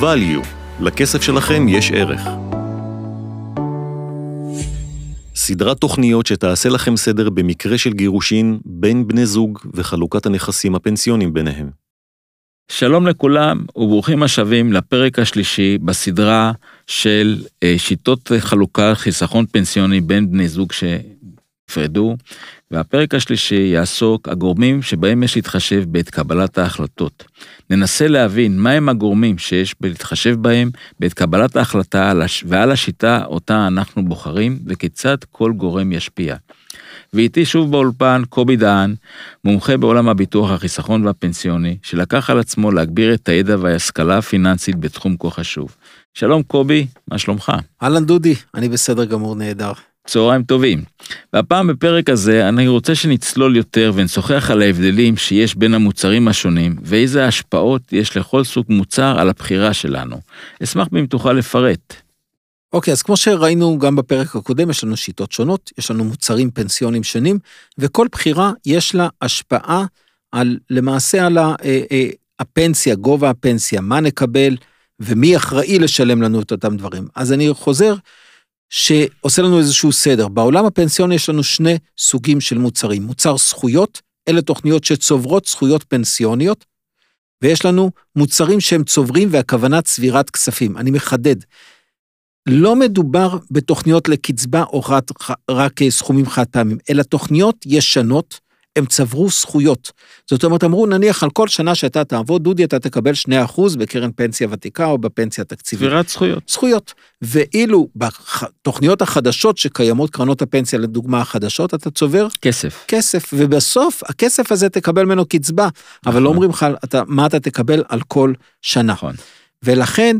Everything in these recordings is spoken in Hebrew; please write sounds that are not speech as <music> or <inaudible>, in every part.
value, לכסף שלכם יש ערך. סדרת תוכניות שתעשה לכם סדר במקרה של גירושין בין בני זוג וחלוקת הנכסים הפנסיונים ביניהם. שלום לכולם וברוכים השבים לפרק השלישי בסדרה של אה, שיטות חלוקה חיסכון פנסיוני בין בני זוג שהפרדו, והפרק השלישי יעסוק הגורמים שבהם יש להתחשב בעת קבלת ההחלטות. ננסה להבין מהם הגורמים שיש להתחשב בהם בעת קבלת ההחלטה ועל השיטה אותה אנחנו בוחרים וכיצד כל גורם ישפיע. ואיתי שוב באולפן קובי דהן, מומחה בעולם הביטוח, החיסכון והפנסיוני, שלקח על עצמו להגביר את הידע וההשכלה הפיננסית בתחום כה חשוב. שלום קובי, מה שלומך? אהלן דודי, אני בסדר גמור נהדר. צהריים טובים. והפעם בפרק הזה אני רוצה שנצלול יותר ונשוחח על ההבדלים שיש בין המוצרים השונים ואיזה השפעות יש לכל סוג מוצר על הבחירה שלנו. אשמח אם תוכל לפרט. אוקיי, אז כמו שראינו גם בפרק הקודם, יש לנו שיטות שונות, יש לנו מוצרים פנסיונים שונים, וכל בחירה יש לה השפעה על, למעשה על ה, אה, אה, הפנסיה, גובה הפנסיה, מה נקבל ומי אחראי לשלם לנו את אותם דברים. אז אני חוזר, שעושה לנו איזשהו סדר. בעולם הפנסיוני יש לנו שני סוגים של מוצרים. מוצר זכויות, אלה תוכניות שצוברות זכויות פנסיוניות, ויש לנו מוצרים שהם צוברים והכוונה צבירת כספים. אני מחדד, לא מדובר בתוכניות לקצבה או רק, רק סכומים חד פעמים, אלא תוכניות ישנות, הם צברו זכויות. זאת אומרת, אמרו, נניח על כל שנה שאתה תעבוד, דודי, אתה תקבל 2% בקרן פנסיה ותיקה או בפנסיה תקציבית. צבירת זכויות. זכויות. ואילו בתוכניות החדשות שקיימות, קרנות הפנסיה לדוגמה החדשות, אתה צובר... כסף. כסף, ובסוף הכסף הזה תקבל ממנו קצבה, נכון. אבל לא אומרים לך אתה, מה אתה תקבל על כל שנה. נכון. ולכן,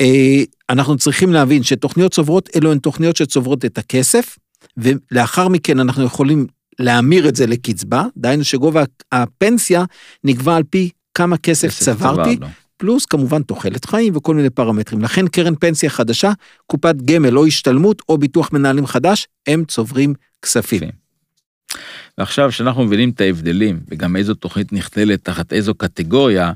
אה, אנחנו צריכים להבין שתוכניות צוברות אלו הן תוכניות שצוברות את הכסף, ולאחר מכן אנחנו יכולים להמיר את זה לקצבה, דהיינו שגובה הפנסיה נקבע על פי כמה כסף, צברתי, צבר, פלוס כמובן תוחלת חיים וכל מיני פרמטרים. לכן קרן פנסיה חדשה, קופת גמל או השתלמות או ביטוח מנהלים חדש, הם צוברים כספים. ועכשיו שאנחנו מבינים את ההבדלים וגם איזו תוכנית נכללת תחת איזו קטגוריה,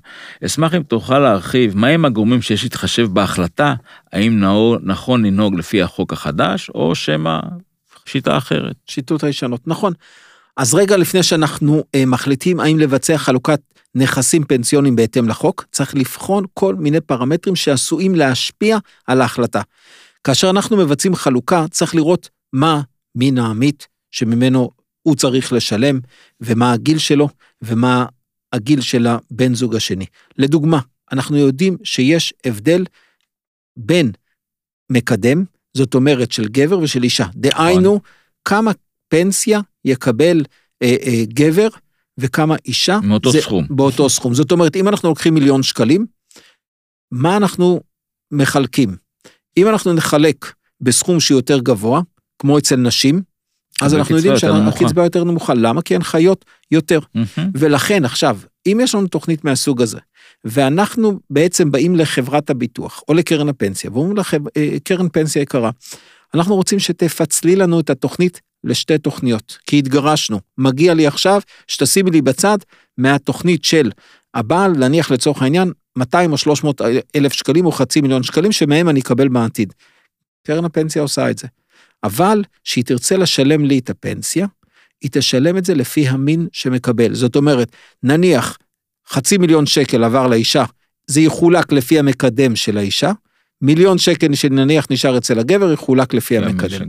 אשמח אם תוכל להרחיב מהם הגורמים שיש להתחשב בהחלטה, האם נכון לנהוג לפי החוק החדש או שמא שיטה אחרת. שיטות הישנות, נכון. אז רגע לפני שאנחנו אה, מחליטים האם לבצע חלוקת נכסים פנסיונים בהתאם לחוק, צריך לבחון כל מיני פרמטרים שעשויים להשפיע על ההחלטה. כאשר אנחנו מבצעים חלוקה, צריך לראות מה מין העמית שממנו הוא צריך לשלם, ומה הגיל שלו, ומה הגיל של הבן זוג השני. לדוגמה, אנחנו יודעים שיש הבדל בין מקדם, זאת אומרת של גבר ושל אישה. דהיינו, נכון. כמה פנסיה יקבל אה, אה, גבר וכמה אישה. מאותו זה, סכום. באותו סכום. זאת אומרת, אם אנחנו לוקחים מיליון שקלים, מה אנחנו מחלקים? אם אנחנו נחלק בסכום שיותר גבוה, כמו אצל נשים, אז אנחנו יודעים שהקצבה יותר נמוכה. למה? כי הן חיות יותר. ולכן עכשיו, אם יש לנו תוכנית מהסוג הזה, ואנחנו בעצם באים לחברת הביטוח או לקרן הפנסיה, ואומרים לקרן אה, פנסיה יקרה, אנחנו רוצים שתפצלי לנו את התוכנית לשתי תוכניות, כי התגרשנו. מגיע לי עכשיו שתשימי לי בצד מהתוכנית של הבעל, נניח לצורך העניין, 200 או 300 אלף שקלים או חצי מיליון שקלים, שמהם אני אקבל בעתיד. קרן הפנסיה עושה את זה. אבל כשהיא תרצה לשלם לי את הפנסיה, היא תשלם את זה לפי המין שמקבל. זאת אומרת, נניח חצי מיליון שקל עבר לאישה, זה יחולק לפי המקדם של האישה, מיליון שקל שנניח נשאר אצל הגבר, יחולק לפי המקדם.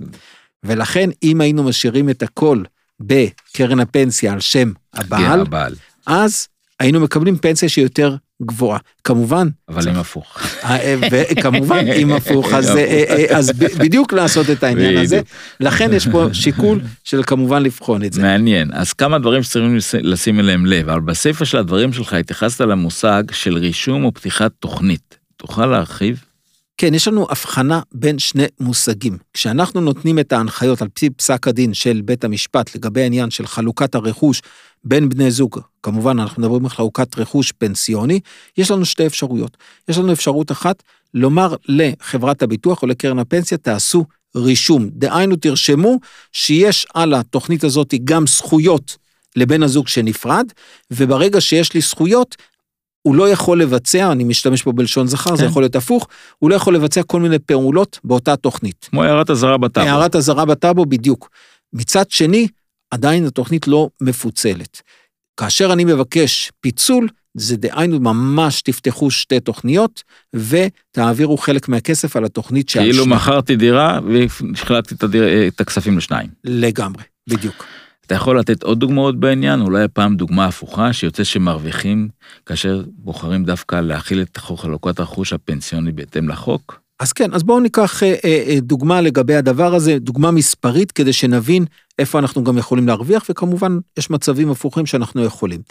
ולכן, אם היינו משאירים את הכל בקרן הפנסיה על שם הבעל, הבעל. אז היינו מקבלים פנסיה שהיא יותר גבוהה. כמובן. אבל אם הפוך. אה, וכמובן אם <laughs> הפוך, אז, אה, אה, אז בדיוק לעשות את העניין הזה. לכן יש פה שיקול של כמובן לבחון את זה. מעניין. אז כמה דברים שצריכים לשים אליהם לב, אבל בספר של הדברים שלך התייחסת למושג של רישום או פתיחת תוכנית. תוכל להרחיב? כן, יש לנו הבחנה בין שני מושגים. כשאנחנו נותנים את ההנחיות על פי פסק הדין של בית המשפט לגבי העניין של חלוקת הרכוש בין בני זוג, כמובן אנחנו מדברים על חלוקת רכוש פנסיוני, יש לנו שתי אפשרויות. יש לנו אפשרות אחת, לומר לחברת הביטוח או לקרן הפנסיה, תעשו רישום. דהיינו, תרשמו שיש על התוכנית הזאת גם זכויות לבן הזוג שנפרד, וברגע שיש לי זכויות, הוא לא יכול לבצע, אני משתמש פה בלשון זכר, זה כן. יכול להיות הפוך, הוא לא יכול לבצע כל מיני פעולות באותה תוכנית. כמו הערת אזהרה בטאבו. הערת אזהרה בטאבו בדיוק. מצד שני, עדיין התוכנית לא מפוצלת. כאשר אני מבקש פיצול, זה דהיינו ממש תפתחו שתי תוכניות ותעבירו חלק מהכסף על התוכנית שעל כאילו. מכרתי דירה והחלטתי את, הדיר... את הכספים לשניים. לגמרי, בדיוק. אתה יכול לתת עוד דוגמאות בעניין? אולי הפעם דוגמה הפוכה שיוצא שמרוויחים כאשר בוחרים דווקא להכיל את חוק חלוקת הרכוש הפנסיוני בהתאם לחוק? אז כן, אז בואו ניקח אה, אה, אה, דוגמה לגבי הדבר הזה, דוגמה מספרית, כדי שנבין איפה אנחנו גם יכולים להרוויח, וכמובן, יש מצבים הפוכים שאנחנו יכולים.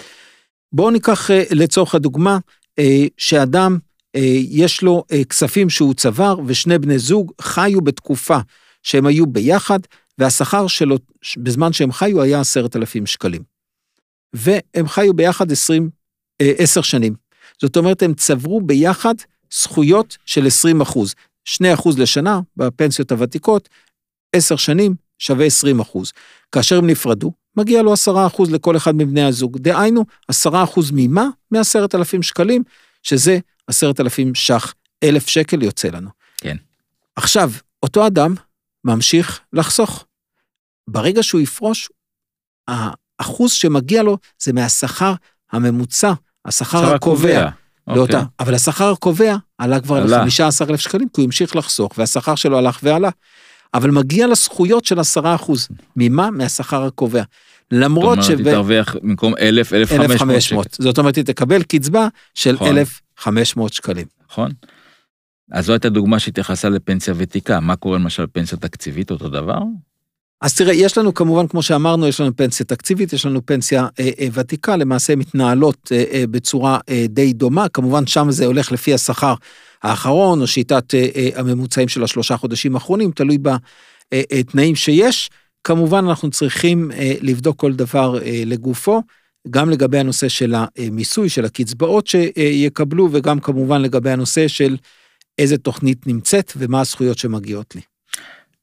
בואו ניקח אה, לצורך הדוגמה, אה, שאדם, אה, יש לו אה, כספים שהוא צבר, ושני בני זוג חיו בתקופה שהם היו ביחד, והשכר שלו, בזמן שהם חיו, היה עשרת אלפים שקלים. והם חיו ביחד עשרים, אה, עשר שנים. זאת אומרת, הם צברו ביחד זכויות של 20 אחוז. 2 אחוז לשנה בפנסיות הוותיקות, 10 שנים שווה 20 אחוז. כאשר הם נפרדו, מגיע לו 10 אחוז לכל אחד מבני הזוג. דהיינו, 10 אחוז ממה? מ-10,000 שקלים, שזה 10,000 ש"ח, 1,000 שקל יוצא לנו. כן. עכשיו, אותו אדם ממשיך לחסוך. ברגע שהוא יפרוש, האחוז שמגיע לו זה מהשכר הממוצע, השכר שכר הקובע. לאותה, אוקיי. אבל השכר הקובע עלה כבר עלה. ל-15,000 שקלים, כי הוא המשיך לחסוך, והשכר שלו הלך ועלה. אבל מגיע לזכויות של 10 אחוז. ממה? מהשכר הקובע. למרות זאת אומרת, היא תרוויח במקום 1,000, 1,500 שקל, 1,500. זאת אומרת, היא תקבל קצבה של נכון. 1,500 שקלים. נכון? אז זו הייתה דוגמה שהתייחסה לפנסיה ותיקה. מה קורה למשל בפנסיה תקציבית, אותו דבר? אז תראה, יש לנו כמובן, כמו שאמרנו, יש לנו פנסיה תקציבית, יש לנו פנסיה אה, אה, ותיקה, למעשה מתנהלות אה, אה, בצורה אה, די דומה, כמובן שם זה הולך לפי השכר האחרון, או שיטת אה, אה, הממוצעים של השלושה חודשים האחרונים, תלוי בתנאים שיש. כמובן אנחנו צריכים אה, לבדוק כל דבר אה, לגופו, גם לגבי הנושא של המיסוי, של הקצבאות שיקבלו, וגם כמובן לגבי הנושא של איזה תוכנית נמצאת ומה הזכויות שמגיעות לי.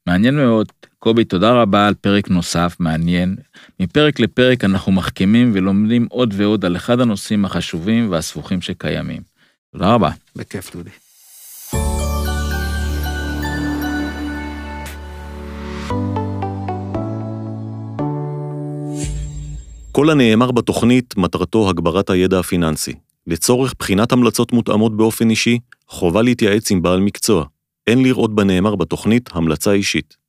מעניין מאוד. קובי, תודה רבה על פרק נוסף, מעניין. מפרק לפרק אנחנו מחכימים ולומדים עוד ועוד על אחד הנושאים החשובים והסבוכים שקיימים. תודה רבה. בכיף, דודי. כל הנאמר בתוכנית מטרתו הגברת הידע הפיננסי. לצורך בחינת המלצות מותאמות באופן אישי, חובה להתייעץ עם בעל מקצוע. אין לראות בנאמר בתוכנית המלצה אישית.